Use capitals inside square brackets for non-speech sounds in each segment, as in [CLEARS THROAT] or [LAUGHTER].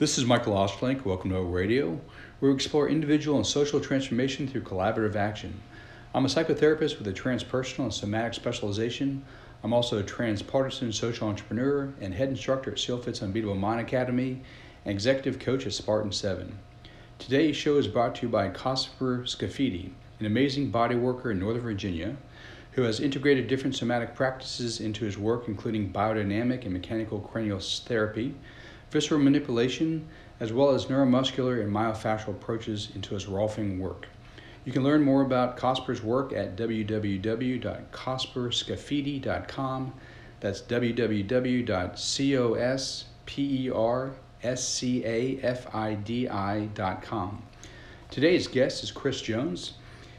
This is Michael Ostrolenk. Welcome to O Radio, where we explore individual and social transformation through collaborative action. I'm a psychotherapist with a transpersonal and somatic specialization. I'm also a transpartisan social entrepreneur and head instructor at SealFit's Unbeatable Mind Academy and executive coach at Spartan 7. Today's show is brought to you by Cosper Scafidi, an amazing body worker in Northern Virginia who has integrated different somatic practices into his work, including biodynamic and mechanical cranial therapy, visceral manipulation, as well as neuromuscular and myofascial approaches into his Rolfing work. You can learn more about Cosper's work at www.cosperscafidi.com. That's www.cosperscafidi.com. Today's guest is Chris Jones.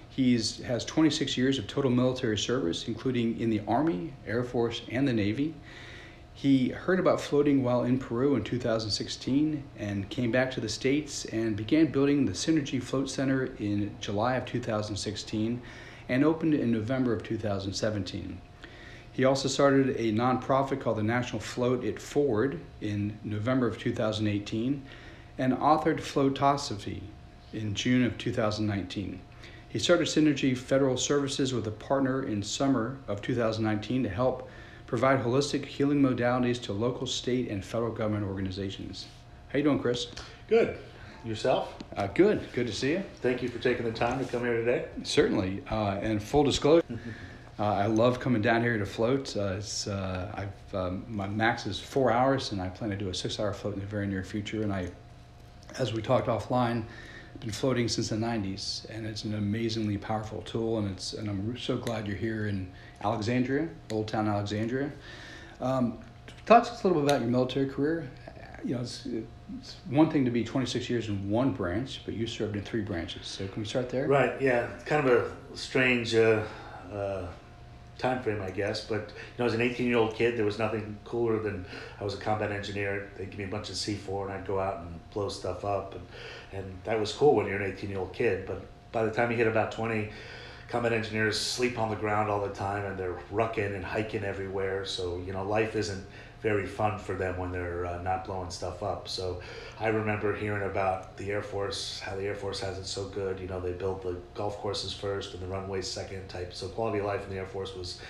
He has 26 years of total military service, including in the Army, Air Force, and the Navy. He heard about floating while in Peru in 2016 and came back to the States and began building the Synergy Float Center in July of 2016 and opened in November of 2017. He also started a nonprofit called the National Float It Forward in November of 2018 and authored Floatosophy in June of 2019. He started Synergy Federal Services with a partner in summer of 2019 to help provide holistic healing modalities to local, state, and federal government organizations. How you doing, Chris? Good. Yourself? Uh, good. Good to see you. Thank you for taking the time to come here today. Certainly. Uh, and full disclosure, [LAUGHS] uh, I love coming down here to float. Uh, it's uh, I've um, my max is four hours, and I plan to do a six-hour float in the very near future. And I, as we talked offline, been floating since the 90s, and it's an amazingly powerful tool. And it's and I'm so glad you're here in Alexandria, Old Town Alexandria. Um, talk to us a little bit about your military career. You know, it's, it's one thing to be 26 years in one branch, but you served in three branches. So can we start there? Right. Yeah. Kind of a strange uh, uh, time frame, I guess. But you know, as an 18 year old kid, there was nothing cooler than I was a combat engineer. They'd give me a bunch of C4, and I'd go out and blow stuff up, and and that was cool when you're an 18 year old kid. But by the time you hit about 20, combat engineers sleep on the ground all the time and they're rucking and hiking everywhere. So, you know, life isn't very fun for them when they're uh, not blowing stuff up. So I remember hearing about the Air Force, how the Air Force has it so good. You know, they build the golf courses first and the runways second type. So quality of life in the Air Force was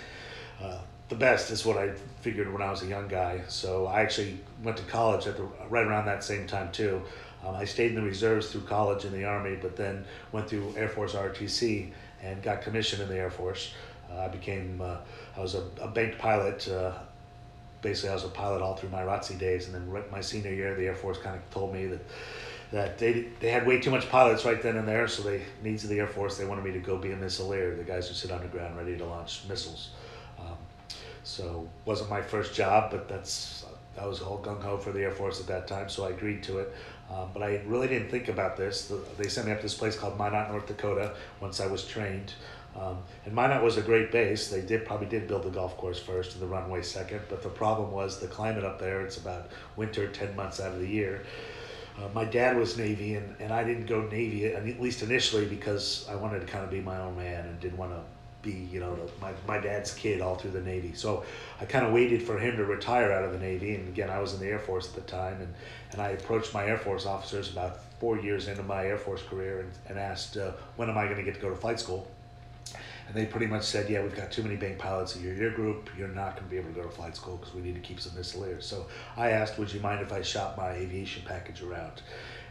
uh, the best is what I figured when I was a young guy. So I actually went to college at the, right around that same time too. Um, I stayed in the reserves through college in the Army, but then went through Air Force ROTC and got commissioned in the Air Force. Uh, I became, uh, I was a, a banked pilot. Uh, basically, I was a pilot all through my ROTC days, and then my senior year, the Air Force kind of told me that that they they had way too much pilots right then and there. So they needs of the Air Force, they wanted me to go be a missileer, the guys who sit underground ready to launch missiles. Um, so wasn't my first job, but that's I was all gung ho for the Air Force at that time, so I agreed to it. Um, but I really didn't think about this. The, they sent me up to this place called Minot, North Dakota. Once I was trained, um, and Minot was a great base. They did probably did build the golf course first and the runway second. But the problem was the climate up there. It's about winter ten months out of the year. Uh, my dad was Navy, and, and I didn't go Navy at least initially because I wanted to kind of be my own man and didn't want to be you know my, my dad's kid all through the Navy. So I kind of waited for him to retire out of the Navy, and again I was in the Air Force at the time, and, and I approached my Air Force officers about four years into my Air Force career and, and asked uh, when am I going to get to go to flight school. And they pretty much said, yeah, we've got too many bank pilots in your year group. You're not going to be able to go to flight school because we need to keep some missileers. So I asked, would you mind if I shop my aviation package around?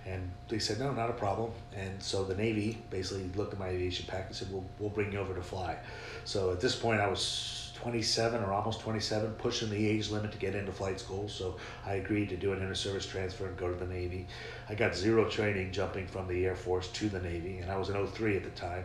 And they said, no, not a problem. And so the Navy basically looked at my aviation pack and said, we'll, we'll bring you over to fly. So at this point, I was 27 or almost 27, pushing the age limit to get into flight school. So I agreed to do an inter service transfer and go to the Navy. I got zero training jumping from the Air Force to the Navy, and I was an 03 at the time.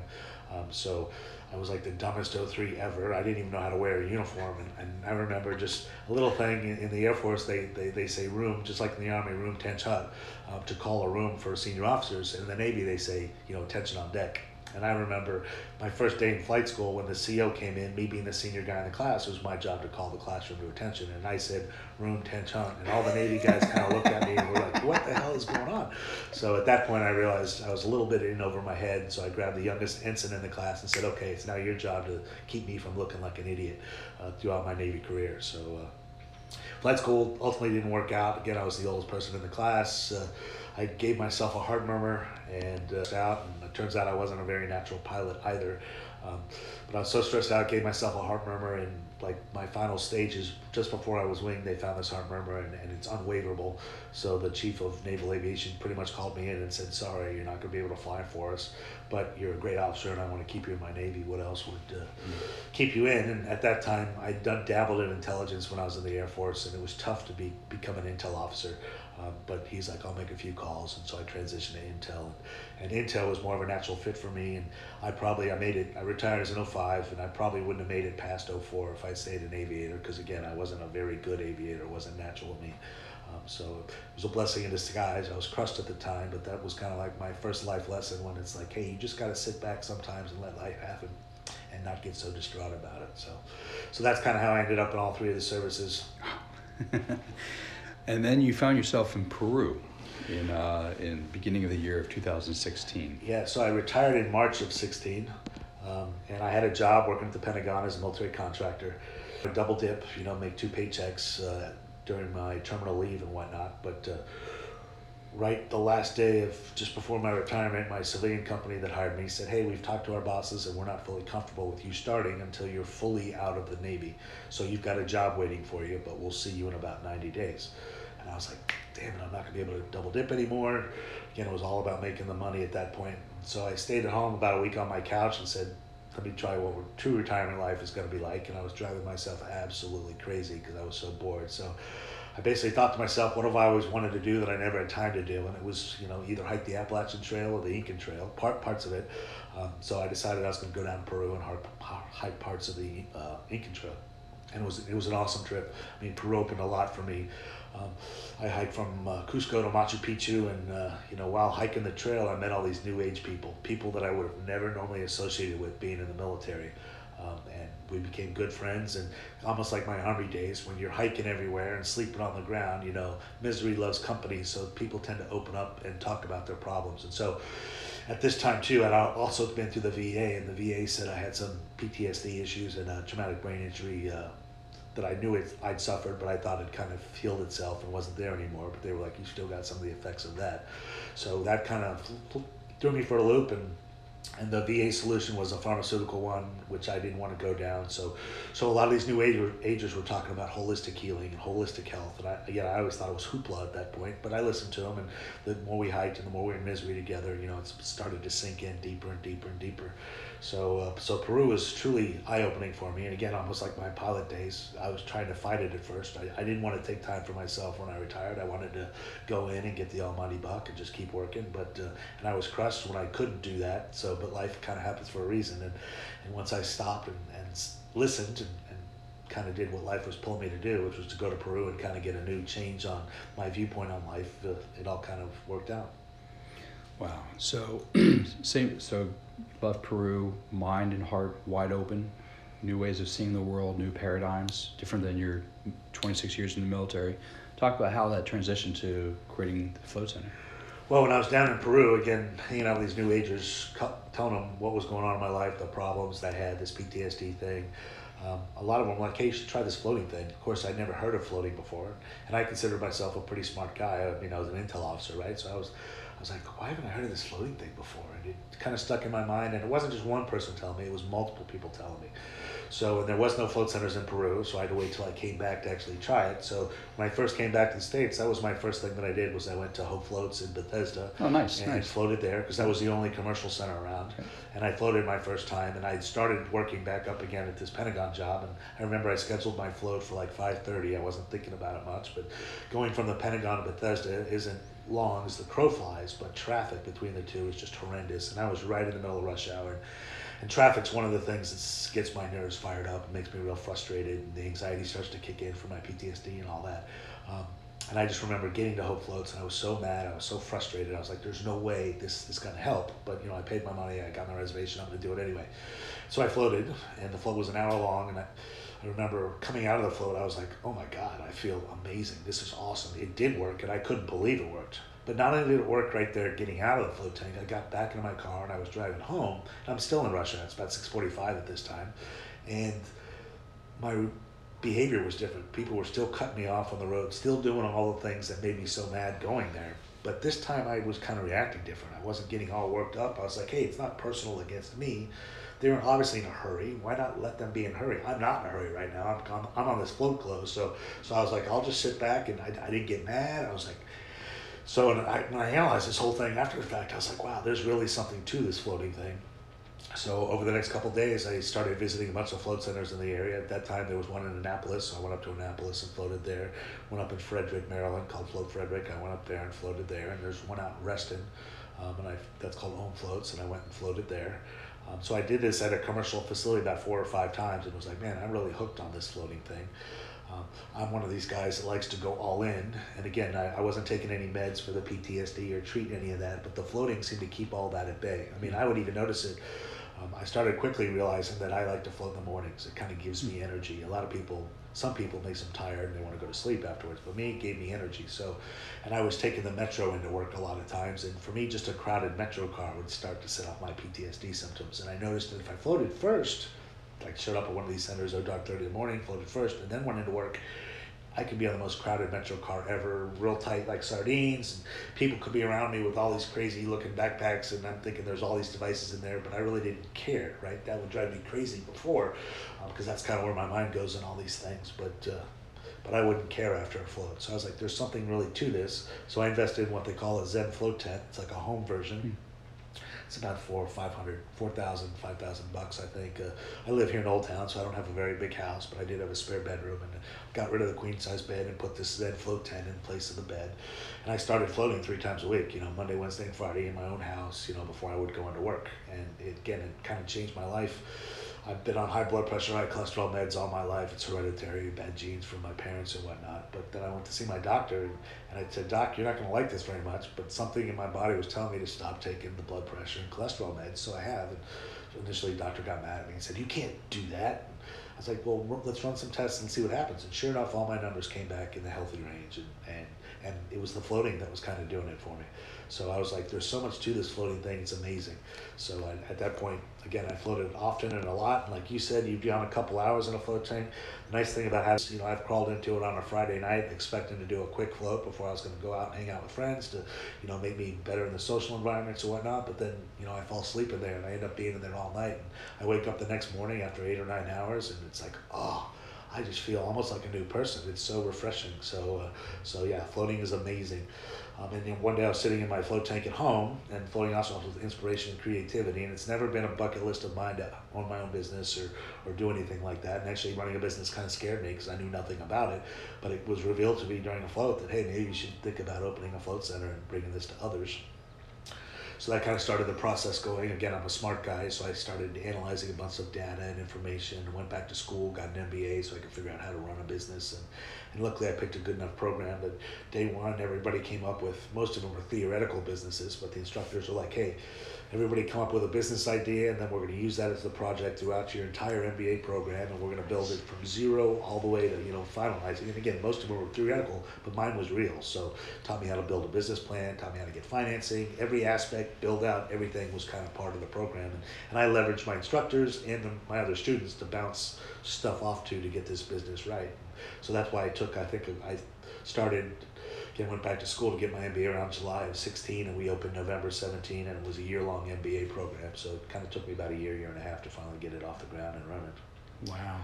Um, so I was like the dumbest 03 ever. I didn't even know how to wear a uniform. And, and I remember just a little thing in, in, the Air Force, they, they, they say room, just like in the Army, room, tench hut, uh, to call a room for senior officers. In the Navy, they say, you know, attention on deck. And I remember my first day in flight school when the CO came in, me being the senior guy in the class, it was my job to call the classroom to attention. And I said, room 10 hunt. And all the Navy guys kind of [LAUGHS] looked at me and were like, what the hell is going on? So at that point, I realized I was a little bit in over my head. So I grabbed the youngest ensign in the class and said, okay, it's now your job to keep me from looking like an idiot uh, throughout my Navy career. So uh, flight school ultimately didn't work out. Again, I was the oldest person in the class. Uh, I gave myself a heart murmur and uh, out, and turns out I wasn't a very natural pilot either. Um, but I was so stressed out, gave myself a heart murmur, and like my final stages, just before I was winged, they found this heart murmur, and, and it's unwaverable. So the chief of naval aviation pretty much called me in and said, "Sorry, you're not going to be able to fly for us, but you're a great officer, and I want to keep you in my navy. What else would uh, mm-hmm. keep you in?" And at that time, I'd dabbled in intelligence when I was in the Air Force, and it was tough to be become an intel officer. Um, but he's like, I'll make a few calls, and so I transitioned to Intel, and, and, Intel was more of a natural fit for me. And I probably I made it. I retired as an 05, and I probably wouldn't have made it past 04 if I stayed an aviator, because again, I wasn't a very good aviator. It wasn't natural to me. Um, so it was a blessing in disguise. I was crushed at the time, but that was kind of like my first life lesson when it's like, hey, you just got to sit back sometimes and let life happen and not get so distraught about it. So, so that's kind of how I ended up in all three of the services. [LAUGHS] And then you found yourself in Peru in uh, in beginning of the year of 2016. Yeah, so I retired in March of 16, um, and I had a job working at the Pentagon as a military contractor. A double dip, you know, make two paychecks uh, during my terminal leave and whatnot. But uh, right the last day of just before my retirement, my civilian company that hired me said, "Hey, we've talked to our bosses, and we're not fully comfortable with you starting until you're fully out of the Navy. So you've got a job waiting for you, but we'll see you in about 90 days." I was like, damn it, I'm not gonna be able to double dip anymore. Again, it was all about making the money at that point. So I stayed at home about a week on my couch and said, let me try what true retirement life is gonna be like. And I was driving myself absolutely crazy because I was so bored. So I basically thought to myself, what have I always wanted to do that I never had time to do? And it was, you know, either hike the Appalachian Trail or the Incan Trail, part parts of it. Um, so I decided I was going to go down to Peru and hike parts of the uh, Incan Trail, and it was it was an awesome trip. I mean, Peru opened a lot for me. Um, I hiked from uh, Cusco to Machu Picchu, and uh, you know, while hiking the trail, I met all these new age people, people that I would have never normally associated with being in the military, um, and we became good friends. And almost like my army days, when you're hiking everywhere and sleeping on the ground, you know, misery loves company, so people tend to open up and talk about their problems. And so, at this time too, I'd also been through the VA, and the VA said I had some PTSD issues and a traumatic brain injury. Uh, that I knew it, I'd suffered, but I thought it kind of healed itself and wasn't there anymore. But they were like, you still got some of the effects of that. So that kind of threw me for a loop and and the VA solution was a pharmaceutical one, which I didn't want to go down. So, so a lot of these new age, agers were talking about holistic healing and holistic health, and I, yeah, I always thought it was hoopla at that point. But I listened to them, and the more we hiked and the more we were in misery together, you know, it started to sink in deeper and deeper and deeper. So, uh, so Peru was truly eye opening for me. And again, almost like my pilot days, I was trying to fight it at first. I, I didn't want to take time for myself when I retired. I wanted to go in and get the almighty buck and just keep working. But uh, and I was crushed when I couldn't do that. So, but life kind of happens for a reason. And and once I stopped and, and listened and, and kind of did what life was pulling me to do, which was to go to Peru and kind of get a new change on my viewpoint on life, uh, it all kind of worked out. Wow. So, [CLEARS THROAT] same. So left Peru, mind and heart wide open, new ways of seeing the world, new paradigms, different than your 26 years in the military. Talk about how that transitioned to creating the Float Center. Well, when I was down in Peru, again, hanging out with these new agers, telling them what was going on in my life, the problems that I had, this PTSD thing, um, a lot of them were like, hey, you should try this floating thing. Of course, I'd never heard of floating before, and I considered myself a pretty smart guy. I mean, I was an intel officer, right? So I was was like, why haven't I heard of this floating thing before? And it kind of stuck in my mind. And it wasn't just one person telling me; it was multiple people telling me. So, and there was no float centers in Peru, so I had to wait till I came back to actually try it. So, when I first came back to the states, that was my first thing that I did was I went to Hope Floats in Bethesda. Oh, nice, and nice. I floated there because that was the only commercial center around. Okay. And I floated my first time, and I started working back up again at this Pentagon job. And I remember I scheduled my float for like five thirty. I wasn't thinking about it much, but going from the Pentagon to Bethesda isn't long as the crow flies, but traffic between the two is just horrendous. And I was right in the middle of rush hour. And, and traffic's one of the things that gets my nerves fired up makes me real frustrated. And the anxiety starts to kick in for my PTSD and all that. Um, and I just remember getting to Hope Floats and I was so mad. I was so frustrated. I was like, there's no way this is to help. But, you know, I paid my money. I got my reservation. I'm to do it anyway. So I floated and the float was an hour long. And I, I remember coming out of the float, I was like, oh my God, I feel amazing. This is awesome. It did work, and I couldn't believe it worked. But not only did it work right there getting out of the float tank, I got back into my car and I was driving home. I'm still in rush hour. It's about 6:45 at this time, and my behavior was different. People were still cutting me off on the road, still doing all the things that made me so mad going there. But this time I was kind of reacting different. I wasn't getting all worked up. I was like, hey, it's not personal against me. They were obviously in a hurry. Why not let them be in a hurry? I'm not in a hurry right now. I'm, I'm, I'm on this float close. So, so I was like, I'll just sit back and I, I didn't get mad. I was like, so when I, when I analyzed this whole thing after the fact, I was like, wow, there's really something to this floating thing. So over the next couple days, I started visiting a bunch of float centers in the area. At that time, there was one in Annapolis, so I went up to Annapolis and floated there. Went up in Frederick, Maryland, called Float Frederick. I went up there and floated there. And there's one out in Reston, um, and I that's called Home Floats, and I went and floated there. Um, so I did this at a commercial facility about four or five times, and was like, man, I'm really hooked on this floating thing. Um, I'm one of these guys that likes to go all in. And again, I, I, wasn't taking any meds for the PTSD or treating any of that, but the floating seemed to keep all that at bay. I mean, I would even notice it um, I started quickly realizing that I like to float in the mornings. It kind of gives me energy. A lot of people, some people makes them tired and they want to go to sleep afterwards, but me, it gave me energy. So, and I was taking the metro into work a lot of times, and for me, just a crowded metro car would start to set off my PTSD symptoms. And I noticed that if I floated first, like showed up at one of these centers, oh, dark 30 in the morning, floated first, and then went into work, I could be on the most crowded metro car ever, real tight like sardines, and people could be around me with all these crazy looking backpacks, and I'm thinking there's all these devices in there, but I really didn't care, right? That would drive me crazy before, because um, that's kind of where my mind goes in all these things, but. Uh, but I wouldn't care after a float. So I was like, there's something really to this. So I invested in what they call a Zen float tent. It's like a home version. It's about four or five hundred, four thousand, five thousand bucks, I think. Uh, I live here in Old Town, so I don't have a very big house, but I did have a spare bedroom and got rid of the queen size bed and put this Zen float tent in place of the bed. And I started floating three times a week, you know, Monday, Wednesday, and Friday in my own house, you know, before I would go into work. And it, again, it kind of changed my life I've been on high blood pressure, high cholesterol meds all my life. It's hereditary, bad genes from my parents and whatnot. But then I went to see my doctor, and, I said, Doc, you're not going to like this very much, but something in my body was telling me to stop taking the blood pressure and cholesterol meds, so I have. And initially, the doctor got mad at me and said, You can't do that. I was like, Well, let's run some tests and see what happens. And sure enough, all my numbers came back in the healthy range, and, and, and it was the floating that was kind of doing it for me. So I was like, there's so much to this floating thing. It's amazing. So I, at that point, again, I floated often and a lot. And like you said, you'd be on a couple hours in a float tank. The nice thing about having, you know, I've crawled into it on a Friday night expecting to do a quick float before I was going to go out and hang out with friends to, you know, make me better in the social environments or whatnot. But then, you know, I fall asleep in there and I end up being in there all night. And I wake up the next morning after eight or nine hours and it's like, oh, I just feel almost like a new person. It's so refreshing. So, uh, so yeah, floating is amazing. Um, and then one day I was sitting in my float tank at home and floating also with inspiration and creativity. And it's never been a bucket list of mine to own my own business or, or do anything like that. And actually, running a business kind of scared me because I knew nothing about it. But it was revealed to me during a float that, hey, maybe you should think about opening a float center and bringing this to others. So that kind of started the process going. Again, I'm a smart guy, so I started analyzing a bunch of data and information. Went back to school, got an MBA, so I could figure out how to run a business. And, and luckily, I picked a good enough program that day one, everybody came up with. Most of them were theoretical businesses, but the instructors were like, "Hey, everybody come up with a business idea and then we're going to use that as the project throughout your entire MBA program and we're going to build it from zero all the way to you know finalizing. And again most of them were theoretical but mine was real. So taught me how to build a business plan taught me how to get financing. Every aspect build out everything was kind of part of the program. And, and I leveraged my instructors and the, my other students to bounce stuff off to to get this business right. So that's why I took I think I started Again, went back to school to get my MBA around July of 16, and we opened November 17, and it was a year-long MBA program. So it kind of took me about a year, year and a half to finally get it off the ground and run it. Wow,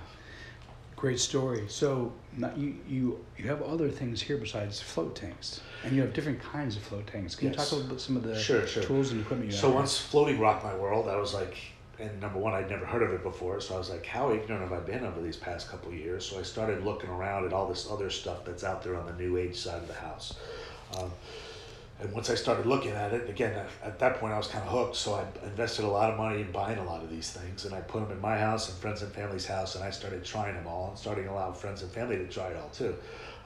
great story. So you you you have other things here besides float tanks, and you have different kinds of float tanks. Can yes. you talk a little bit about some of the sure, sure. tools and equipment you so have? So once floating rocked my world, I was like, and number one, I'd never heard of it before, so I was like, how ignorant have I been over these past couple years? So I started looking around at all this other stuff that's out there on the new age side of the house. Um, and once I started looking at it, again, at, at that point I was kind of hooked. So I invested a lot of money in buying a lot of these things, and I put them in my house and friends and family's house, and I started trying them all, and starting to allow friends and family to try it all too.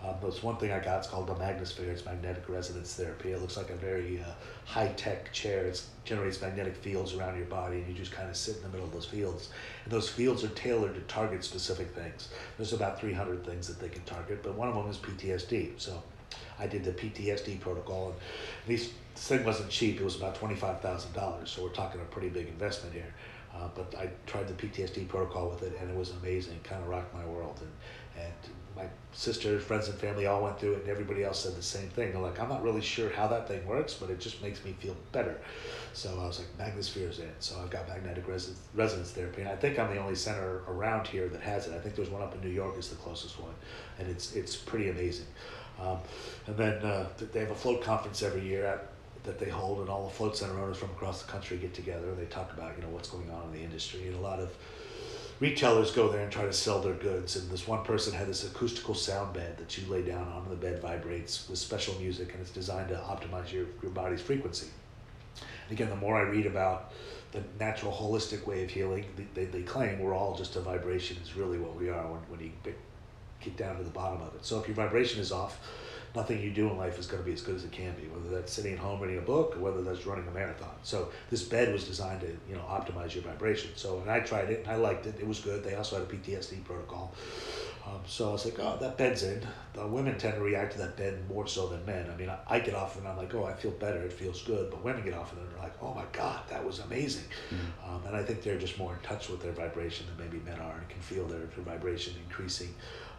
Um, there's one thing I got. It's called the Magnisphere. It's magnetic resonance therapy. It looks like a very uh, high tech chair. It generates magnetic fields around your body, and you just kind of sit in the middle of those fields. And those fields are tailored to target specific things. There's about 300 things that they can target, but one of them is PTSD. So I did the PTSD protocol, and this thing wasn't cheap. It was about twenty five thousand dollars. So we're talking a pretty big investment here. Uh, but I tried the PTSD protocol with it, and it was amazing. It kind of rocked my world. And And my sister, friends, and family all went through it, and everybody else said the same thing. They're like, I'm not really sure how that thing works, but it just makes me feel better. So I was like, Magnosphere is it. So I've got magnetic res- resonance therapy, and I think I'm the only center around here that has it. I think there's one up in New York is the closest one, and it's it's pretty amazing. Um, and then uh, they have a float conference every year at, that they hold, and all the float center owners from across the country get together. They talk about you know what's going on in the industry, and a lot of retailers go there and try to sell their goods. And this one person had this acoustical sound bed that you lay down on, and the bed vibrates with special music, and it's designed to optimize your, your body's frequency. And again, the more I read about the natural holistic way of healing, they, they claim we're all just a vibration is really what we are when, when you get down to the bottom of it. So if your vibration is off, nothing you do in life is going to be as good as it can be, whether that's sitting at home reading a book or whether that's running a marathon. So this bed was designed to, you know, optimize your vibration. So, and I tried it and I liked it. It was good. They also had a PTSD protocol. Um, so I was like, oh, that bed's in. The women tend to react to that bed more so than men. I mean, I, I get off and I'm like, oh, I feel better. It feels good. But women get off and they're like, oh my God, that was amazing. Mm-hmm. Um, and I think they're just more in touch with their vibration than maybe men are and can feel their, their vibration increasing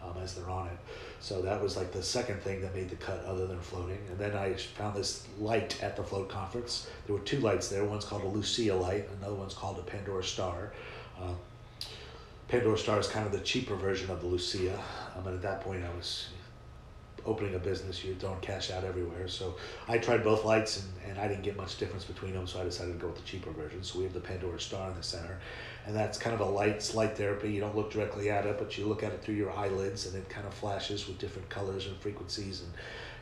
um, as they're on it. So that was like the second thing that made the cut other than floating. And then I found this light at the float conference. There were two lights there. One's called a Lucia light, another one's called a Pandora star. Uh, Pandora Star is kind of the cheaper version of the Lucia. Um, and at that point, I was opening a business. You're throwing cash out everywhere. So I tried both lights, and, and I didn't get much difference between them. So I decided to go with the cheaper version. So we have the Pandora Star in the center, and that's kind of a light, light therapy. You don't look directly at it, but you look at it through your eyelids, and it kind of flashes with different colors and frequencies and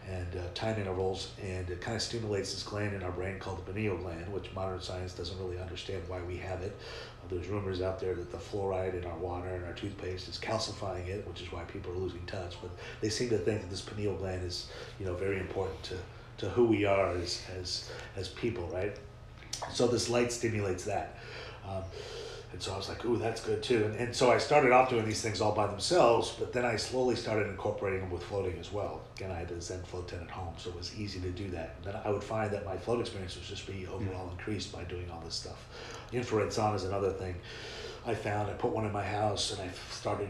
and uh, time intervals, and it kind of stimulates this gland in our brain called the pineal gland, which modern science doesn't really understand why we have it. Uh, there's rumors out there that the fluoride in our water and our toothpaste is calcifying it, which is why people are losing touch. But they seem to think that this pineal gland is, you know, very important to, to who we are as, as, as people, right? So this light stimulates that. Um, and so I was like, ooh, that's good too. And, and so I started off doing these things all by themselves, but then I slowly started incorporating them with floating as well. Again, I had the Zen float tent at home, so it was easy to do that. And then I would find that my float experience was just be overall mm-hmm. increased by doing all this stuff. Infrared sauna is another thing I found. I put one in my house and I started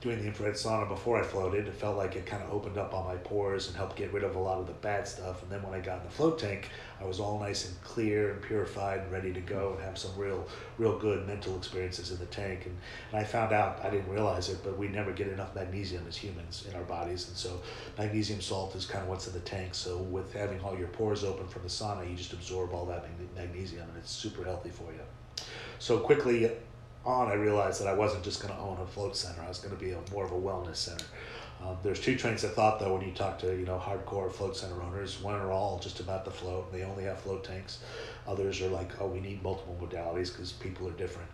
doing the infrared sauna before I floated, it felt like it kind of opened up all my pores and helped get rid of a lot of the bad stuff. And then when I got in the float tank, I was all nice and clear and purified and ready to go and have some real, real good mental experiences in the tank. And, and I found out, I didn't realize it, but we never get enough magnesium as humans in our bodies. And so magnesium salt is kind of what's in the tank. So with having all your pores open from the sauna, you just absorb all that magnesium and it's super healthy for you. So quickly, on, I realized that I wasn't just going to own a float center. I was going to be a, more of a wellness center. Um, there's two trains of thought though when you talk to you know hardcore float center owners. One are all just about the float. and They only have float tanks. Others are like, oh, we need multiple modalities because people are different.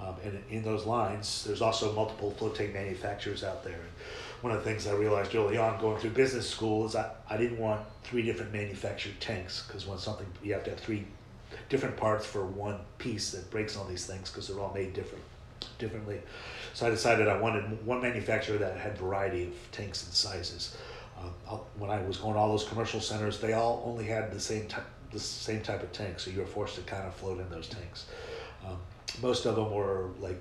Um, and in those lines, there's also multiple float tank manufacturers out there. And one of the things I realized early on going through business school is I, I didn't want three different manufactured tanks because when something you have to have three different parts for one piece that breaks on these things because they're all made different differently. So I decided I wanted one manufacturer that had variety of tanks and sizes. Um, when I was going to all those commercial centers, they all only had the same type the same type of tank, so you were forced to kind of float in those tanks. Um, most of them were like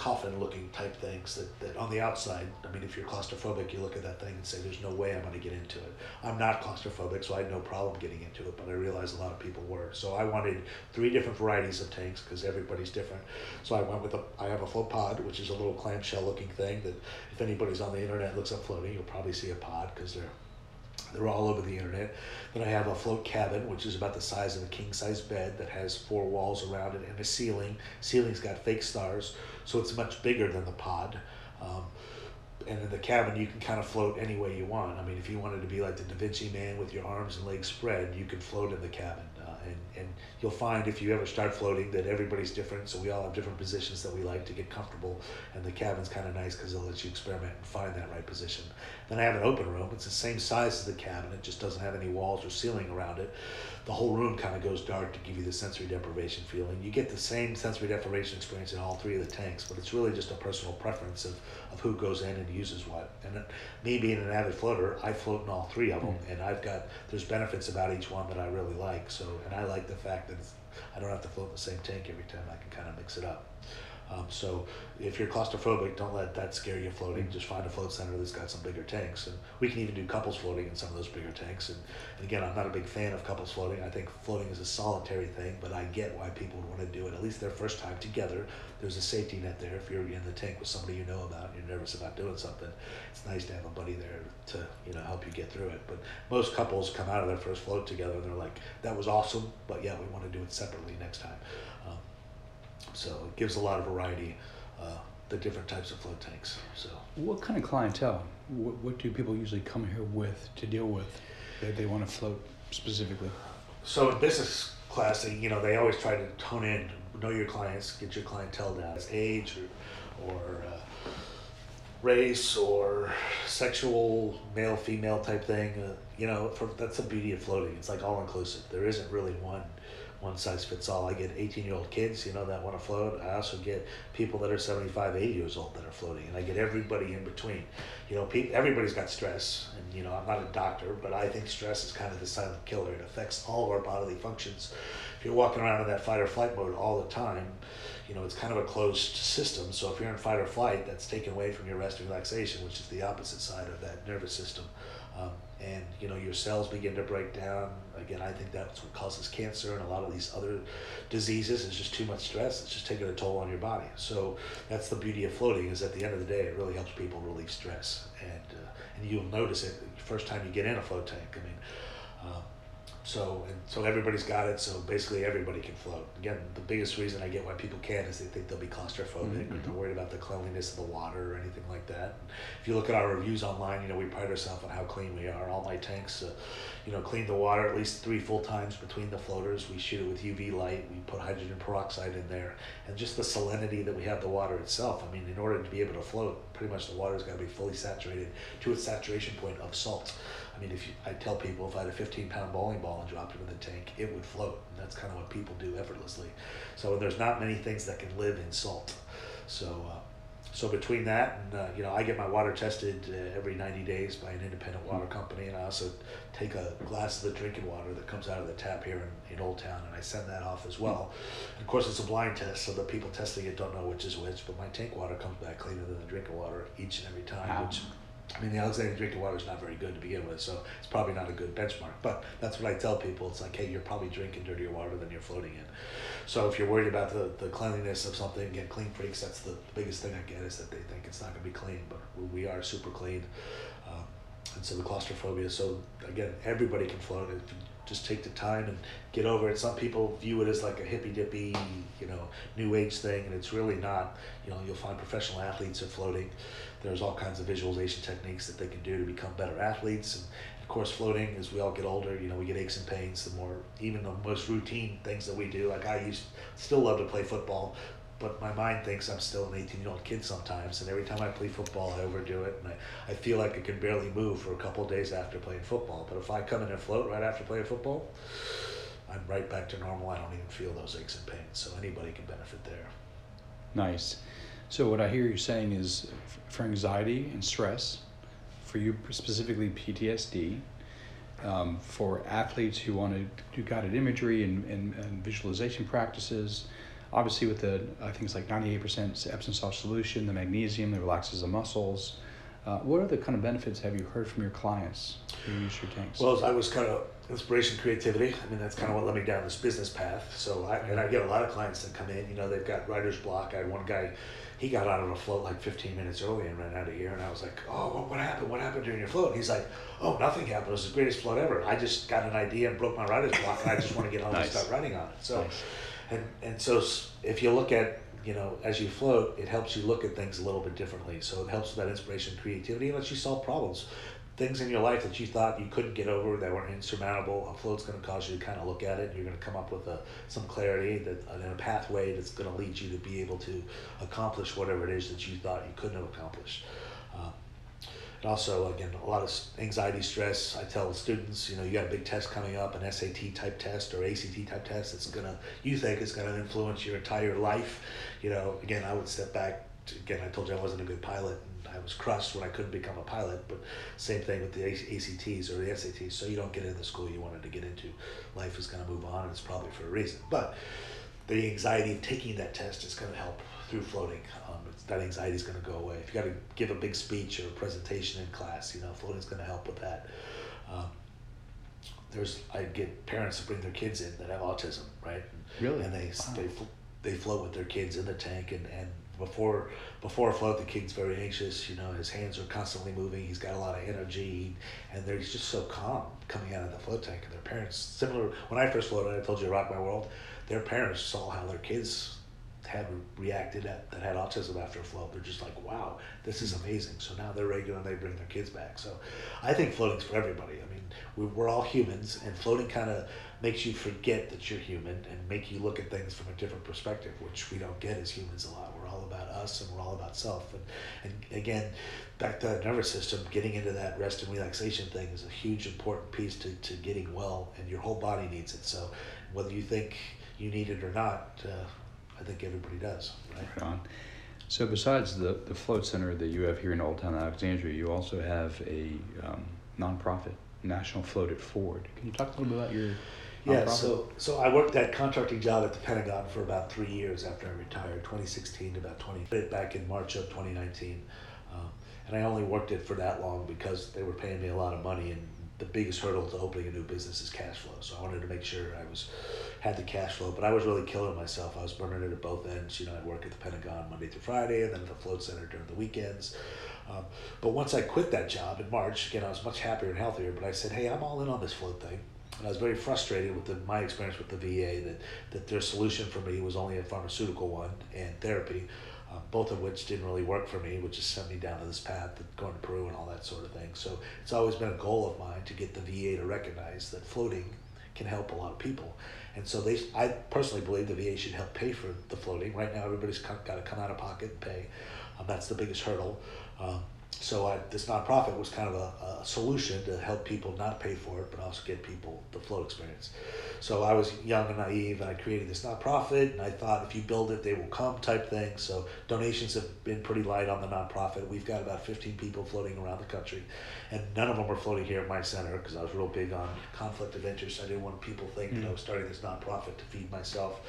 coffin looking type things that, that on the outside, I mean, if you're claustrophobic, you look at that thing and say, there's no way I'm going to get into it. I'm not claustrophobic, so I had no problem getting into it, but I realized a lot of people were. So I wanted three different varieties of tanks because everybody's different. So I went with a, I have a float pod, which is a little clamshell looking thing that if anybody's on the internet looks up floating, you'll probably see a pod because they're they're all over the internet. Then I have a float cabin, which is about the size of a king size bed that has four walls around it and a ceiling. Ceiling's got fake stars, so it's much bigger than the pod. Um, and in the cabin, you can kind of float any way you want. I mean, if you wanted to be like the Da Vinci Man with your arms and legs spread, you could float in the cabin. And, and you'll find if you ever start floating that everybody's different, so we all have different positions that we like to get comfortable. And the cabin's kind of nice because it lets you experiment and find that right position. Then I have an open room. It's the same size as the cabin, it just doesn't have any walls or ceiling around it the whole room kind of goes dark to give you the sensory deprivation feeling. You get the same sensory deprivation experience in all three of the tanks, but it's really just a personal preference of, of who goes in and uses what. And me being an avid floater, I float in all three of them, mm. and I've got there's benefits about each one that I really like. So, and I like the fact that I don't have to float in the same tank every time. I can kind of mix it up. Um, so if you're claustrophobic, don't let that scare you floating. Just find a float center that's got some bigger tanks, and we can even do couples floating in some of those bigger tanks. And, and again, I'm not a big fan of couples floating. I think floating is a solitary thing, but I get why people would want to do it at least their first time together. There's a safety net there. If you're in the tank with somebody you know about, and you're nervous about doing something, it's nice to have a buddy there to you know help you get through it. But most couples come out of their first float together, and they're like, "That was awesome, but yeah, we want to do it separately next time." So it gives a lot of variety, uh, the different types of float tanks. So What kind of clientele? What, what do people usually come here with to deal with that they want to float specifically? so in business class, they, you know, they always try to tone in, know your clients, get your clientele down, as age or or uh, race or sexual male female type thing. Uh, you know, for, that's the beauty of floating. It's like all inclusive. There isn't really one one size fits all. I get 18 year old kids, you know, that want to float. I also get people that are 75, 80 years old that are floating, and I get everybody in between. You know, pe- everybody's got stress, and you know, I'm not a doctor, but I think stress is kind of the silent killer. It affects all of our bodily functions. If you're walking around in that fight or flight mode all the time, you know, it's kind of a closed system. So if you're in fight or flight, that's taken away from your rest and relaxation, which is the opposite side of that nervous system. Um, and you know your cells begin to break down. Again i think that's what causes cancer and a lot of these other diseases. Is just too much stress. It's just taking a toll on your body. So that's the beauty of floating is at the end of the day it really helps people relieve stress. And uh, and you'll notice it first time you get in a float tank. I mean um, so and so everybody's got it. So basically everybody can float. Again, the biggest reason I get why people can't is they think they'll be claustrophobic Mhm. or they're worried about the cleanliness of the water or anything like that. If you look at our reviews online, you know we pride ourselves on how clean we are. All my tanks, uh, you know, clean the water at least three full times between the floaters. We shoot it with UV light. We put hydrogen peroxide in there, and just the salinity that we have the water itself. I mean, in order to be able to float, pretty much the water's got to be fully saturated to its saturation point of salt. I mean, if you, I tell people if I had a 15 pound bowling ball and dropped it in the tank, it would float. And that's kind of what people do effortlessly. So there's not many things that can live in salt. So, uh, so between that and uh, you know, I get my water tested uh, every 90 days by an independent water company, and I also take a glass of the drinking water that comes out of the tap here in, in Old Town, and I send that off as well. And of course, it's a blind test, so the people testing it don't know which is which. But my tank water comes back cleaner than the drinking water each and every time, Wow. which I mean, the Alexandria drinking water is not very good to begin with, so it's probably not a good benchmark. But that's what I tell people. It's like, hey, you're probably drinking dirtier water than you're floating in. So if you're worried about the, the cleanliness of something, again, clean freaks, that's the biggest thing I get is that they think it's not going to be clean, but we are super clean. Um, and so the claustrophobia, so again, everybody can float. If you just take the time and get over it. Some people view it as like a hippy dippy, you know, new age thing, and it's really not. You know, you'll find professional athletes are floating. There's all kinds of visualization techniques that they can do to become better athletes. And of course, floating as we all get older, you know, we get aches and pains. The more, even the most routine things that we do, like I used, still love to play football, but my mind thinks I'm still an 18 year old kid sometimes. And every time I play football, I overdo it. And I, I feel like I can barely move for a couple days after playing football. But if I come in and float right after playing football, I'm right back to normal. I don't even feel those aches and pains. So anybody can benefit there. Nice. So what I hear you saying is for anxiety and stress, for you specifically PTSD, um, for athletes who want to do guided imagery and, and, and visualization practices, obviously with the I think it's like 98% Epsom salt solution, the magnesium that relaxes the muscles. Uh, what other kind of benefits have you heard from your clients who use your tanks? Well, I was kind of inspiration, creativity. I mean, that's kind of what led me down this business path. So, I, and I get a lot of clients that come in. You know, they've got writer's block. I had one guy, he got out of a float like 15 minutes early and ran out of here. And I was like, "Oh, what, what happened? What happened during your float?" And he's like, "Oh, nothing happened. It was the greatest float ever. I just got an idea and broke my writer's block, and I just want to get home Nice. and start writing on it." So, Nice. and and so if you look at you know as you float it helps you look at things a little bit differently so it helps with that inspiration and creativity and lets you solve problems things in your life that you thought you couldn't get over that were insurmountable a float's going to cause you to kind of look at it and you're going to come up with a, some clarity that and a pathway that's going to lead you to be able to accomplish whatever it is that you thought you couldn't have accomplished um, and also, again, a lot of anxiety, stress. I tell students, you know, you got a big test coming up, an SAT type test or ACT type test. It's gonna, you think is gonna influence your entire life. You know, again, I would step back. Again, I told you I wasn't a good pilot, was crushed when I couldn't become a pilot. But same thing with the ACTs or the SATs. So you don't get into the school you wanted to get into. Life is gonna move on, and it's probably for a reason. But the anxiety of taking that test is going to help through floating. Um, that anxiety is going to go away. If you got to give a big speech or a presentation in class, you know, floating is going to help with that. Um, there's I get parents to bring their kids in that have autism, right? Really? And they Wow. they they float with their kids in the tank, and and before before a float, the kid's very anxious. You know, his hands are constantly moving. He's got a lot of energy, and they're just so calm coming out of the float tank. And their parents, similar when I first floated, I told you rock my world. Their parents saw how their kids had reacted at, that had autism after a float. They're just like, wow, this is amazing. So now they're regular and they bring their kids back. So I think floating's for everybody. I mean, we, we're all humans, and floating kind of makes you forget that you're human and make you look at things from a different perspective, which we don't get as humans a lot. About us and we're all about self. And, and again, back to that nervous system, getting into that rest and relaxation thing is a huge important piece to, to getting well, and your whole body needs it. So whether you think you need it or not, uh, I think everybody does, right? Right on. So besides the, the float center that you have here in Old Town Alexandria, you also have a um, nonprofit, National Float It Forward. Can you talk a little bit about your Yeah, nonprofit? so so I worked that contracting job at the Pentagon for about three years after I retired, 2016 to about 20. Did back in March of 2019, um, and I only worked it for that long because they were paying me a lot of money, and the biggest hurdle to opening a new business is cash flow. So I wanted to make sure I was had the cash flow, but I was really killing myself. I was burning it at both ends. You know, I'd work at the Pentagon Monday through Friday, and then at the Float Center during the weekends. Um, but once I quit that job in March, again, I was much happier and healthier. But I said, hey, I'm all in on this float thing. And I was very frustrated with the, my experience with the VA that, that their solution for me was only a pharmaceutical one and therapy, uh, both of which didn't really work for me, which just sent me down to this path of going to Peru and all that sort of thing. So it's always been a goal of mine to get the VA to recognize that floating can help a lot of people. And so they, I personally believe the VA should help pay for the floating. Right now, everybody's got to come out of pocket and pay. Um, that's the biggest hurdle. Um, so I, this nonprofit was kind of a, a solution to help people not pay for it, but also get people the float experience. So I was young and naive, and I created this nonprofit, and I thought if you build it, they will come type thing. So donations have been pretty light on the nonprofit. We've got about 15 people floating around the country, and none of them are floating here at my center because I was real big on conflict of interest. I didn't want people to think that hmm. I was starting this nonprofit to feed myself.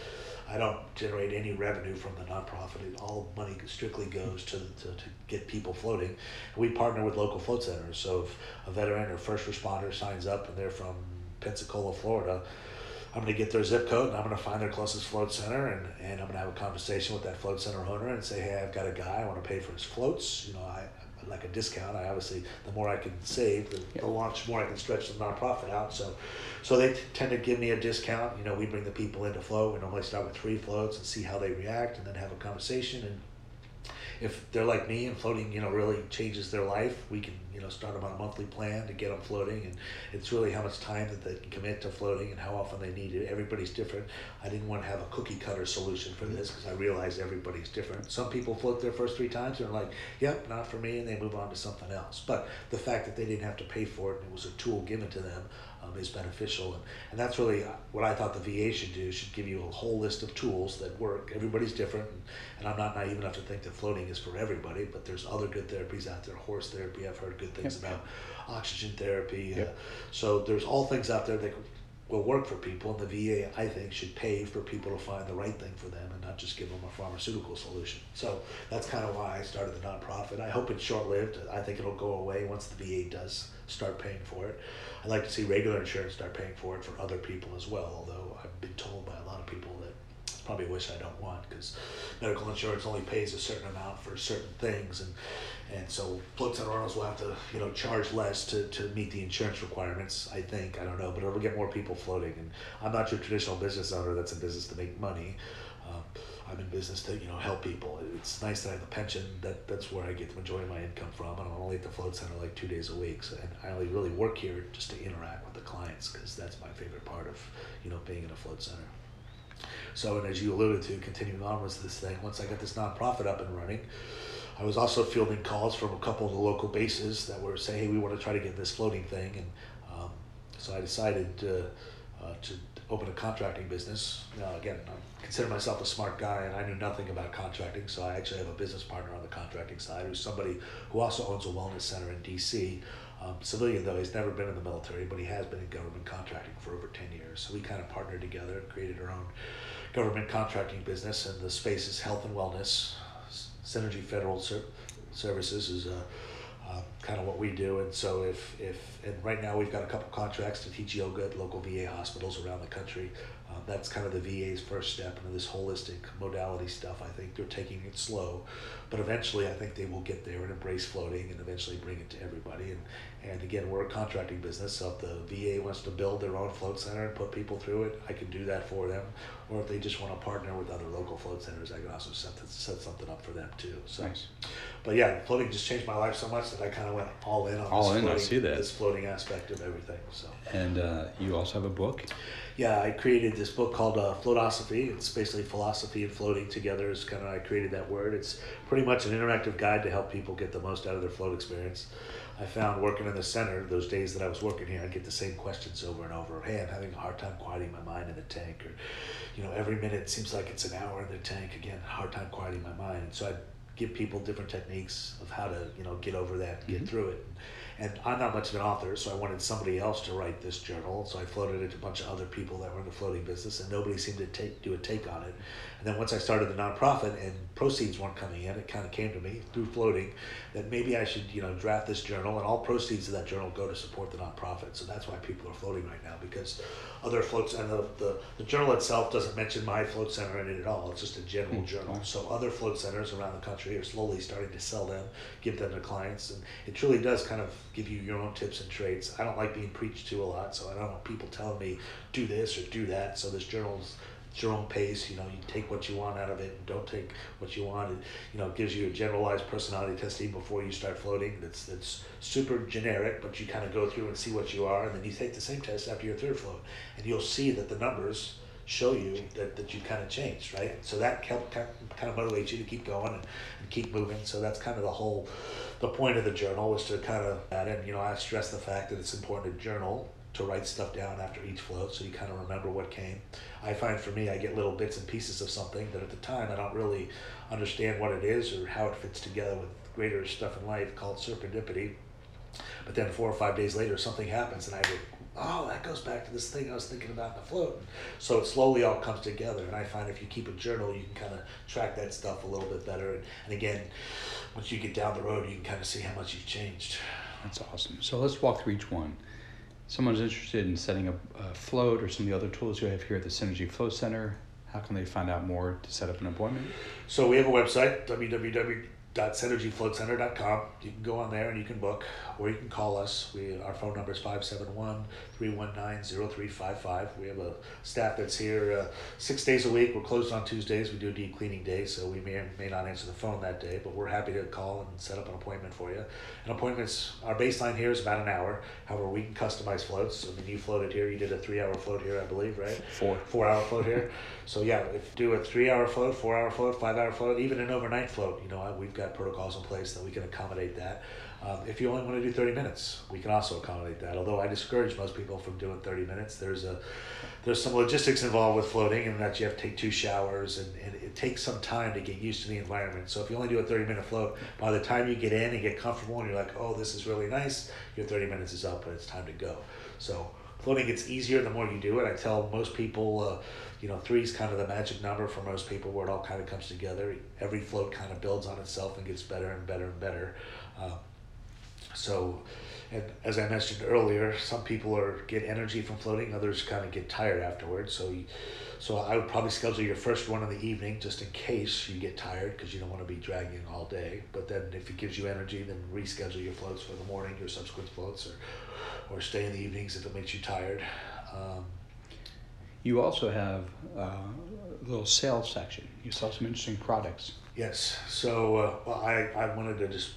I don't generate any revenue from the nonprofit. It, all money strictly goes to, to, to get people floating. We partner with local float centers. So if a veteran or first responder signs up and they're from Pensacola, Florida, I'm going to get their zip code and I'm going to find their closest float center and, and I'm going to have a conversation with that float center owner and say, hey, I've got a guy, I want to pay for his floats. You know, I like a discount. I obviously, the more I can save, the, the launch more I can stretch the nonprofit out. So, so they t- tend to give me a discount. You know, we bring the people into float. We normally start with three floats and see how they react, and then have a conversation. And if they're like me and floating, you know, really changes their life, we can, you know, start them on a monthly plan to get them floating. And it's really how much time that they can commit to floating and how often they need it. Everybody's different. I didn't want to have a cookie cutter solution for this because I realized everybody's different. Some people float their first three times and are like, yep, not for me, and they move on to something else. But the fact that they didn't have to pay for it and it was a tool given to them um, is beneficial. And, and that's really what I thought the VA should do, should give you a whole list of tools that work. Everybody's different, and, and I'm not naive enough to think that floating is for everybody, but there's other good therapies out there. Horse therapy, I've heard good things Yep. about. Oxygen therapy. Uh, so there's all things out there that will work for people, and the VA, I think, should pay for people to find the right thing for them and not just give them a pharmaceutical solution. So that's kind of why I started the nonprofit. I hope it's short lived. I think it'll go away once the VA does start paying for it. I'd like to see regular insurance start paying for it for other people as well, although I've been told by a lot of people that it's probably a wish I don't want because medical insurance only pays a certain amount for certain things and and so floats and runners will have to you know charge less to, to meet the insurance requirements I think I don't know but it'll get more people floating and I'm not your traditional business owner that's in business to make money I'm in business to you know help people. It's nice that I have a pension. That that's where I get the majority of my income from and I'm only at the float center like two days a week. So, and I only really work here just to interact with the clients because that's my favorite part of you know being in a float center. So, and as you alluded to, continuing on was this thing. Once I got this nonprofit up and running, I was also fielding calls from a couple of the local bases that were saying, "Hey, we want to try to get this floating thing," and um, so I decided uh, uh, to open a contracting business. Now, again, I consider myself a smart guy, and I knew nothing about contracting, so I actually have a business partner on the contracting side, who's somebody who also owns a wellness center in D.C. Um, civilian though, he's never been in the military, but he has been in government contracting for over ten years. So we kind of partnered together and created our own government contracting business, and the space is health and wellness. Synergy Federal Ser- Services is uh, kind of what we do, and so if if and right now we've got a couple contracts to teach yoga at local VA hospitals around the country. Um, that's kind of the VA's first step into this holistic modality stuff. I think they're taking it slow, but eventually I think they will get there and embrace floating and eventually bring it to everybody. And and again, we're a contracting business, so if the VA wants to build their own float center and put people through it, I can do that for them. Or if they just want to partner with other local float centers, I can also set, set something up for them too. So, Nice. but yeah, floating just changed my life so much that I kind of went all in on All this in, I floating, see that. this floating aspect of everything. So And uh, you also have a book. yeah, I created this book called uh, Floatosophy. It's basically philosophy and floating together. Is kind of I created that word. It's pretty much an interactive guide to help people get the most out of their float experience. I found working in the center those days that I was working here, I'd get the same questions over and over. Hey, I'm having a hard time quieting my mind in the tank, or you know, every minute seems like it's an hour in the tank. Again, hard time quieting my mind. And so I'd give people different techniques of how to you know get over that, get Mhm. through it. And I'm not much of an author, so I wanted somebody else to write this journal. So I floated it to a bunch of other people that were in the floating business, and nobody seemed to take do a take on it. And then once I started the nonprofit and proceeds weren't coming in, it kind of came to me through floating that maybe I should you know draft this journal, and all proceeds of that journal go to support the nonprofit. So that's why people are floating right now because other floats and the, the, the journal itself doesn't mention my float center in it at all. It's just a general Hmm, journal. So other float centers around the country are slowly starting to sell them, give them to clients, and it truly does kind of give you your own tips and trades. I don't like being preached to a lot, so I don't want people telling me do this or do that. So this journal's it's your own pace. You know, you take what you want out of it and don't take what you want. It, you know, gives you a generalized personality testing before you start floating. That's that's super generic, but you kind of go through and see what you are, and then you take the same test after your third float, and you'll see that the numbers show you that, that you kind of changed, right? So that kind of motivates you to keep going and, and keep moving. So that's kind of the whole, the point of the journal was to kind of that. And you know, I stress the fact that it's important to journal to write stuff down after each float so you kind of remember what came. I find for me, I get little bits and pieces of something that at the time I don't really understand what it is or how it fits together with greater stuff in life called serendipity. But then four or five days later, something happens, and I go, "Oh, that goes back to this thing I was thinking about in the float." So it slowly all comes together, and I find if you keep a journal, you can kind of track that stuff a little bit better. And, and again, once you get down the road, you can kind of see how much you've changed. That's awesome. So let's walk through each one. Someone's interested in setting up a float or some of the other tools you have here at the Synergy Float Center. How can they find out more to set up an appointment? So we have a website, www.synergyfloatcenter.com. You can go on there and you can book, or you can call us. We Our phone number is 571-319-0355. We have a staff that's here uh, six days a week. We're closed on Tuesdays. We do a deep cleaning day, so we may or may not answer the phone that day, but we're happy to call and set up an appointment for you. And appointments, our baseline here is about an hour. However, we can customize floats. I mean, you floated here. You did a three-hour float here, I believe, right? [LAUGHS] Four. four hour float here. So yeah, if do a three hour float, four hour float, five hour float, even an overnight float, you know, we've got protocols in place that we can accommodate that. Um, if you only want to do 30 minutes, we can also accommodate that. Although I discourage most people from doing 30 minutes. There's a there's some logistics involved with floating and that you have to take two showers and, and it takes some time to get used to the environment. So if you only do a 30 minute float, by the time you get in and get comfortable and you're like, oh, this is really nice, your 30 minutes is up and it's time to go. So floating gets easier the more you do it. I tell most people, uh, you know, three is kind of the magic number for most people where it all kind of comes together. Every float kind of builds on itself and gets better and better and better. Uh, so, and as I mentioned earlier, some people are get energy from floating, others kind of get tired afterwards. So, you, so I would probably schedule your first one in the evening just in case you get tired because you don't want to be dragging all day. But then if it gives you energy, then reschedule your floats for the morning, your subsequent floats, or or stay in the evenings if it makes you tired. Um, You also have uh, a little sales section. You sell some interesting products. Yes. So uh, well, I, I wanted to just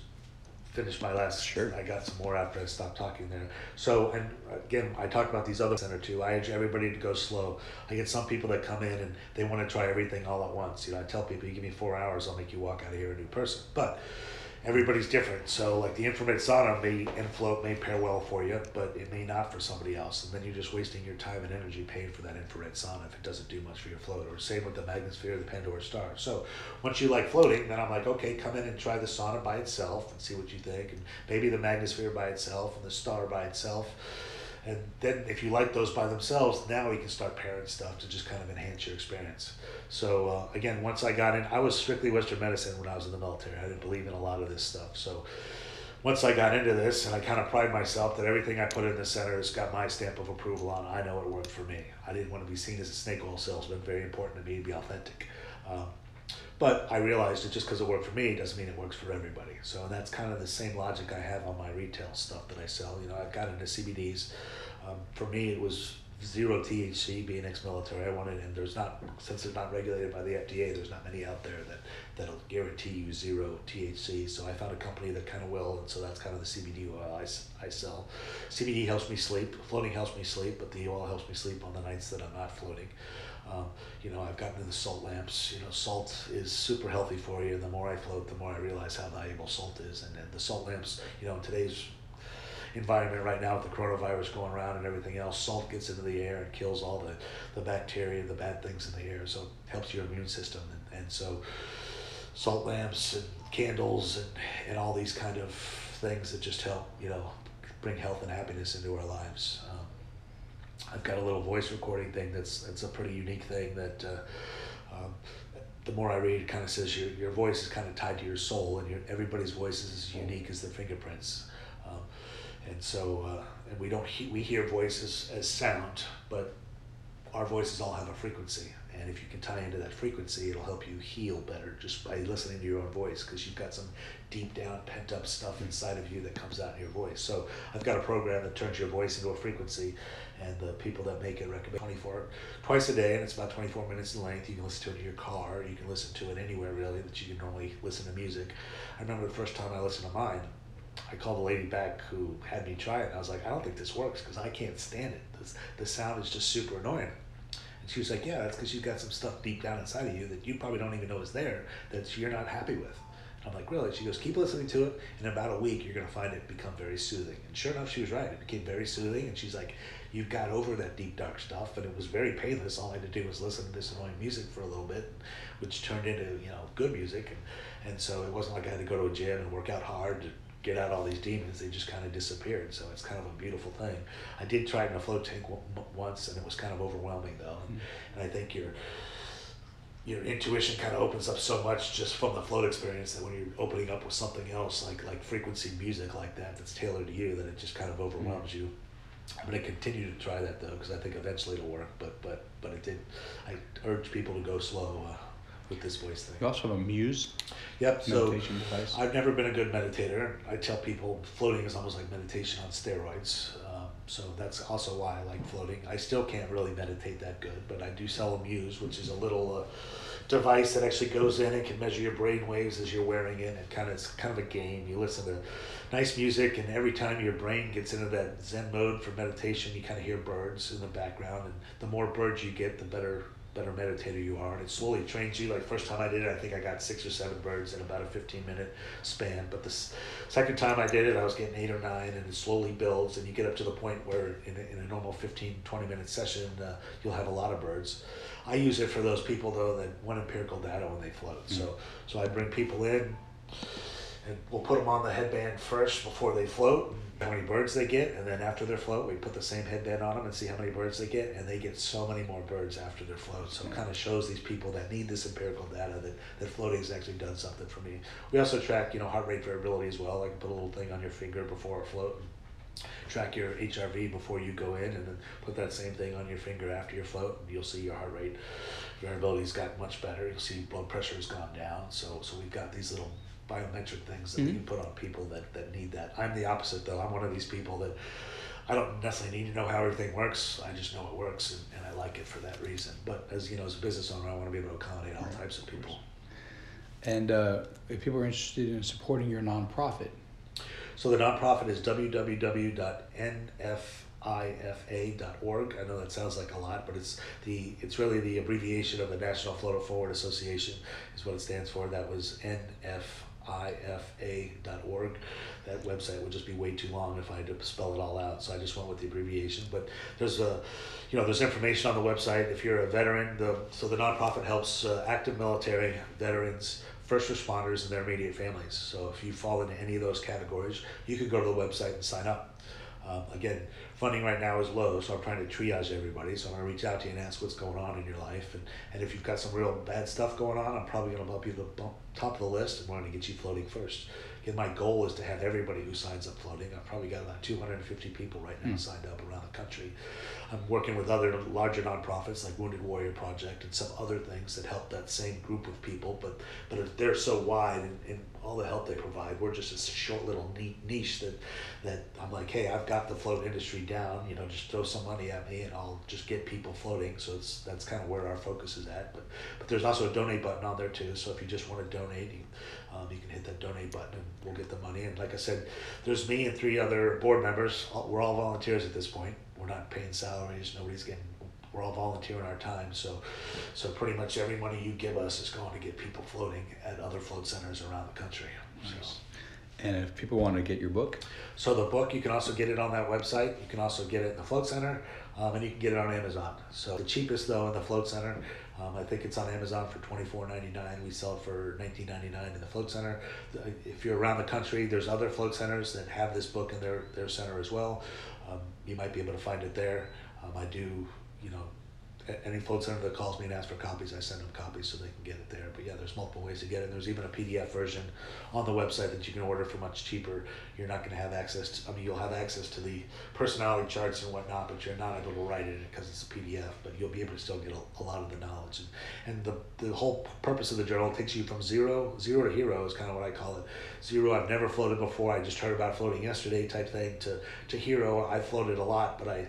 finish my last. Sure. I got some more after I stopped talking there. So and again, I talked about these other center too. I urge everybody to go slow. I get some people that come in and they want to try everything all at once. You know, I tell people, you give me four hours, I'll make you walk out of here a new person. But everybody's different. So like the infrared sauna may and float may pair well for you, but it may not for somebody else. And then you're just wasting your time and energy paying for that infrared sauna if it doesn't do much for your float. Or same with the Magnesphere, the Pandora Star. So once you like floating, then I'm like, okay, come in and try the sauna by itself and see what you think, and maybe the Magnesphere by itself and the Star by itself. And then if you like those by themselves, now we can start pairing stuff to just kind of enhance your experience. So uh, again, once I got in, I was strictly Western medicine when I was in the military. I didn't believe in a lot of this stuff. So once I got into this, and I kind of pride myself that everything I put in the center has got my stamp of approval on. I know it worked for me. I didn't want to be seen as a snake oil salesman. Very important to me to be authentic. Um, but I realized that just because it worked for me doesn't mean it works for everybody. So that's kind of the same logic I have on my retail stuff that I sell. You know, I've got into CBDs. Um, for me, it was zero THC. Being ex-military, I wanted, and there's not since it's not regulated by the FDA. There's not many out there that that'll guarantee you zero THC. So I found a company that kind of will, and so that's kind of the CBD oil I, I sell. CBD helps me sleep. Floating helps me sleep, but the oil helps me sleep on the nights that I'm not floating. Um, you know, I've gotten into the salt lamps. You know, salt is super healthy for you. The more I float, the more I realize how valuable salt is. And, and the salt lamps, you know, in today's environment right now with the coronavirus going around and everything else, salt gets into the air and kills all the, the bacteria, the bad things in the air. So it helps your immune system. And, and so salt lamps and candles and, and all these kind of things that just help, you know, bring health and happiness into our lives. I've got a little voice recording thing that's that's a pretty unique thing that uh, um, the more I read, it kind of says your, your voice is kind of tied to your soul, and your, everybody's voice is as unique as their fingerprints. Um, and so, uh, and we don't he- we hear voices as sound, but our voices all have a frequency. And if you can tie into that frequency, it'll help you heal better just by listening to your own voice because you've got some deep down pent up stuff inside of you that comes out in your voice. So I've got a program that turns your voice into a frequency, and the people that make it recommend 24 twice a day, and it's about 24 minutes in length. You can listen to it in your car. You can listen to it anywhere really that you can normally listen to music. I remember the first time I listened to mine. I called the lady back who had me try it. And I was like, I don't think this works because I can't stand it. This, the sound is just super annoying. And she was like, Yeah, that's because you've got some stuff deep down inside of you that you probably don't even know is there that you're not happy with. I'm like, Really? She goes, Keep listening to it. In about a week, you're going to find it become very soothing. And sure enough, she was right. It became very soothing. And she's like, You got over that deep, dark stuff. And it was very painless. All I had to do was listen to this annoying music for a little bit, which turned into, you know, good music. And, and so it wasn't like I had to go to a gym and work out hard to get out all these demons. They just kind of disappeared. So it's kind of a beautiful thing. I did try it in a float tank w- once, and it was kind of overwhelming though. And, and I think your your intuition kind of opens up so much just from the float experience that when you're opening up with something else like like frequency music like that that's tailored to you, that it just kind of overwhelms you. I'm going to continue to try that though because I think eventually it'll work. But but but it did. I urge people to go slow. Uh, with this voice thing. You also have a Muse Yep. So device. I've never been a good meditator. I tell people floating is almost like meditation on steroids. So that's also why I like floating. I still can't really meditate that good, but I do sell a Muse, which is a little uh, device that actually goes in and can measure your brain waves as you're wearing it. And kind of it's kind of a game. You listen to nice music, and every time your brain gets into that Zen mode for meditation, you kind of hear birds in the background. And the more birds you get, the better better meditator you are. And it slowly trains you. Like first time i did it i think i got six or seven birds in about a 15 minute span. But the s- second time i did it i was getting eight or nine and it slowly builds and you get up to the point where in a, in a normal 15 20 minute session uh, you'll have a lot of birds. I use it for those people though that want empirical data when they float. So so i bring people in and we'll put them on the headband first before they float how many birds they get and then after their float we put the same headband on them and see how many birds they get and they get so many more birds after their float. So it kind of shows these people that need this empirical data that, that floating has actually done something for me. We also track you know heart rate variability as well. I can put a little thing on your finger before a float and track your hrv before you go in and then put that same thing on your finger after your float and you'll see your heart rate variability's got much better. You'll see blood pressure has gone down. So so we've got these little biometric things that we Mhm. can put on people that, that need that. I'm the opposite though. I'm one of these people that I don't necessarily need to know how everything works. I just know it works and, and I like it for that reason. But as you know, as a business owner, I want to be able to accommodate all Right. types of people. And uh, if people are interested in supporting your nonprofit, So the nonprofit is www.nfifa.org. I know that sounds like a lot, but it's the it's really the abbreviation of the National Float Forward Association is what it stands for. That was ifa.org. That website would just be way too long if I had to spell it all out, so I just went with the abbreviation. But there's a, you know, there's information on the website if you're a veteran. The so the nonprofit helps uh, active military veterans, first responders, and their immediate families. So if you fall into any of those categories, you could go to the website and sign up. Um, again, funding right now is low, so I'm trying to triage everybody. So I'm going to reach out to you and ask what's going on in your life. And, and if you've got some real bad stuff going on, I'm probably going to bump you to the top of the list and want to get you floating first. My goal is to have everybody who signs up floating. I've probably got about 250 people right now mm. signed up around the country. I'm working with other larger nonprofits like Wounded Warrior Project and some other things that help that same group of people. But but they're so wide and, in all the help they provide, we're just a short little neat niche that that I'm like, hey, I've got the float industry down. You know, just throw some money at me and I'll just get people floating. So it's that's kind of where our focus is at. But but there's also a donate button on there too. So if you just want to donate, you, um, you can hit that donate button and we'll get the money. And like I said, there's me and three other board members. We're all volunteers at this point we're not paying salaries. Nobody's getting. We're all volunteering our time. So, so pretty much every money you give us is going to get people floating at other float centers around the country. Nice. So. And if people want to get your book, so the book you can also get it on that website. You can also get it in the Float Center, um, and you can get it on Amazon. So the cheapest though in the Float Center, um, I think it's on Amazon for twenty four ninety nine. We sell for nineteen ninety nine in the Float Center. If you're around the country, there's other float centers that have this book in their their center as well um, you might be able to find it there. Um, I do, you know, any float center that calls me and asks for copies, I send them copies so they can get it there. But yeah, there's multiple ways to get it. There's even a PDF version on the website that you can order for much cheaper. You're not going to have access. To, I mean, you'll have access to the personality charts and whatnot, but you're not able to write it because it's a PDF. But you'll be able to still get a, a, lot of the knowledge. And and the the whole purpose of the journal takes you from zero zero to hero is kind of what I call it. Zero, I've never floated before. I just heard about floating yesterday type thing. To to hero, I floated a lot, but I,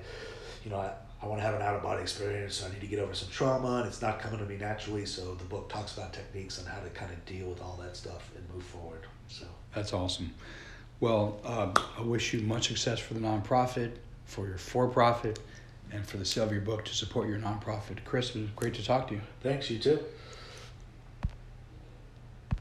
you know, I I want to have an out of body experience. So I need to get over some trauma, and it's not coming to me naturally. So the book talks about techniques on how to kind of deal with all that stuff and move forward. So that's awesome. Well, uh, I wish you much success for the nonprofit, for your for-profit, and for the sale of your book to support your nonprofit. Chris, it was great to talk to you. Thanks. You too.